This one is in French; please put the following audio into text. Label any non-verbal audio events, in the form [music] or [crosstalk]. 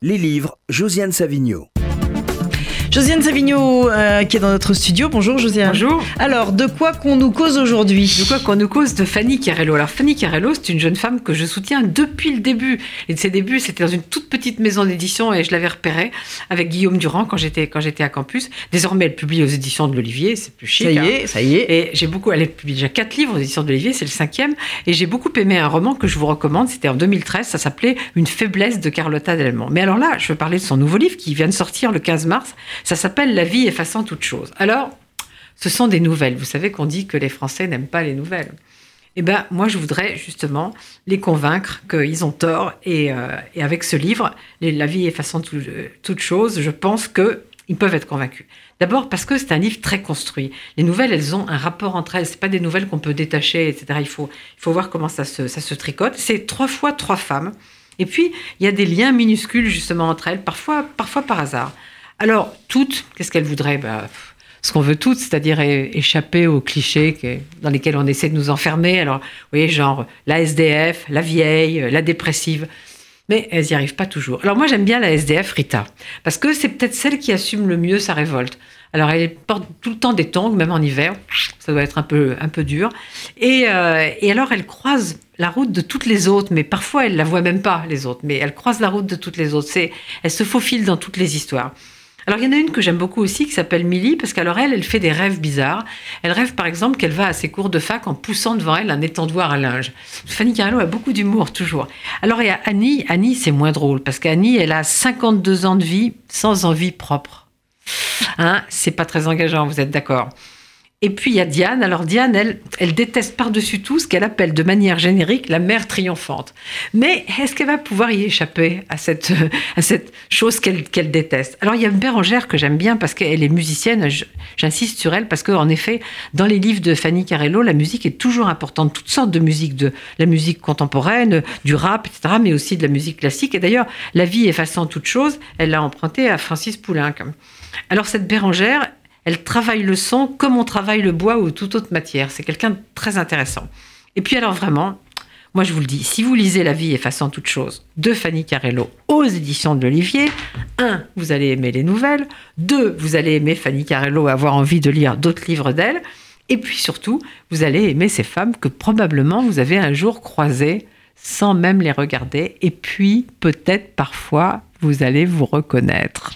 Les livres, Josiane Savigno. Josiane Savigno euh, qui est dans notre studio. Bonjour Josiane. Bonjour. Alors, de quoi qu'on nous cause aujourd'hui? De quoi qu'on nous cause de Fanny Carello. Alors Fanny Carello, c'est une jeune femme que je soutiens depuis le début. Et de ses débuts, c'était dans une toute petite maison d'édition et je l'avais repérée avec Guillaume Durand quand j'étais quand j'étais à campus. Désormais, elle publie aux éditions de l'Olivier, c'est plus chic. Ça y hein. est, ça y est. Et j'ai beaucoup, elle publie déjà quatre livres aux éditions de l'Olivier, c'est le cinquième. Et j'ai beaucoup aimé un roman que je vous recommande. C'était en 2013. Ça s'appelait Une faiblesse de Carlotta Delmont. Mais alors là, je veux parler de son nouveau livre qui vient de sortir le 15 mars. Ça s'appelle La vie effaçant toute chose. Alors, ce sont des nouvelles. Vous savez qu'on dit que les Français n'aiment pas les nouvelles. Eh ben, moi, je voudrais justement les convaincre qu'ils ont tort. Et, euh, avec ce livre, La vie effaçant tout- euh, toute chose, je pense qu'ils peuvent être convaincus. D'abord parce que c'est un livre très construit. Les nouvelles, elles ont un rapport entre elles. C'est pas des nouvelles qu'on peut détacher, etc. Il faut, il faut voir comment ça se, ça se tricote. C'est trois fois trois femmes. Et puis, il y a des liens minuscules justement entre elles, parfois, parfois par hasard. Alors, toutes, qu'est-ce qu'elles voudraient? Bah, Ce qu'on veut toutes, c'est-à-dire échapper aux clichés dans lesquels on essaie de nous enfermer. Alors, vous voyez, genre la SDF, la vieille, euh, la dépressive. Mais elles n'y arrivent pas toujours. Alors moi j'aime bien la SDF Rita, parce que c'est peut-être celle qui assume le mieux sa révolte. Alors elle porte tout le temps des tongs, même en hiver, ça doit être un peu, un peu dur. Et, euh, et alors elle croise la route de toutes les autres, mais parfois elle la voit même pas les autres, mais elle croise la route de toutes les autres. C'est, elle se faufile dans toutes les histoires. Alors il y en a une que j'aime beaucoup aussi qui s'appelle Millie parce qu'alors elle, elle fait des rêves bizarres. Elle rêve par exemple qu'elle va à ses cours de fac en poussant devant elle un étendoir à linge. Fanny Carello a beaucoup d'humour toujours. Alors il y a Annie. Annie c'est moins drôle parce qu'Annie elle a 52 ans de vie sans envie propre. Hein, c'est pas très engageant, vous êtes d'accord? Et puis il y a Diane. Alors Diane, elle, elle déteste par-dessus tout ce qu'elle appelle de manière générique la mère triomphante. Mais est-ce qu'elle va pouvoir y échapper à cette, [laughs] à cette chose qu'elle qu'elle déteste? Alors il y a Bérangère que j'aime bien parce qu'elle est musicienne. J'insiste sur elle parce qu'en effet, dans les livres de Fanny Carello, la musique est toujours importante. Toutes sortes de musique, de la musique contemporaine, du rap, etc., mais aussi de la musique classique. Et d'ailleurs, La vie effaçant toute chose, elle l'a emprunté à Francis Poulenc. Alors cette Bérangère, elle travaille le son comme on travaille le bois ou toute autre matière. C'est quelqu'un de très intéressant. Et puis alors vraiment, moi je vous le dis, si vous lisez La vie effaçant toute chose de Fanny Carello aux éditions de l'Olivier, un, vous allez aimer les nouvelles, deux, vous allez aimer Fanny Carello avoir envie de lire d'autres livres d'elle, et puis surtout, vous allez aimer ces femmes que probablement vous avez un jour croisées sans même les regarder, et puis peut-être parfois vous allez vous reconnaître.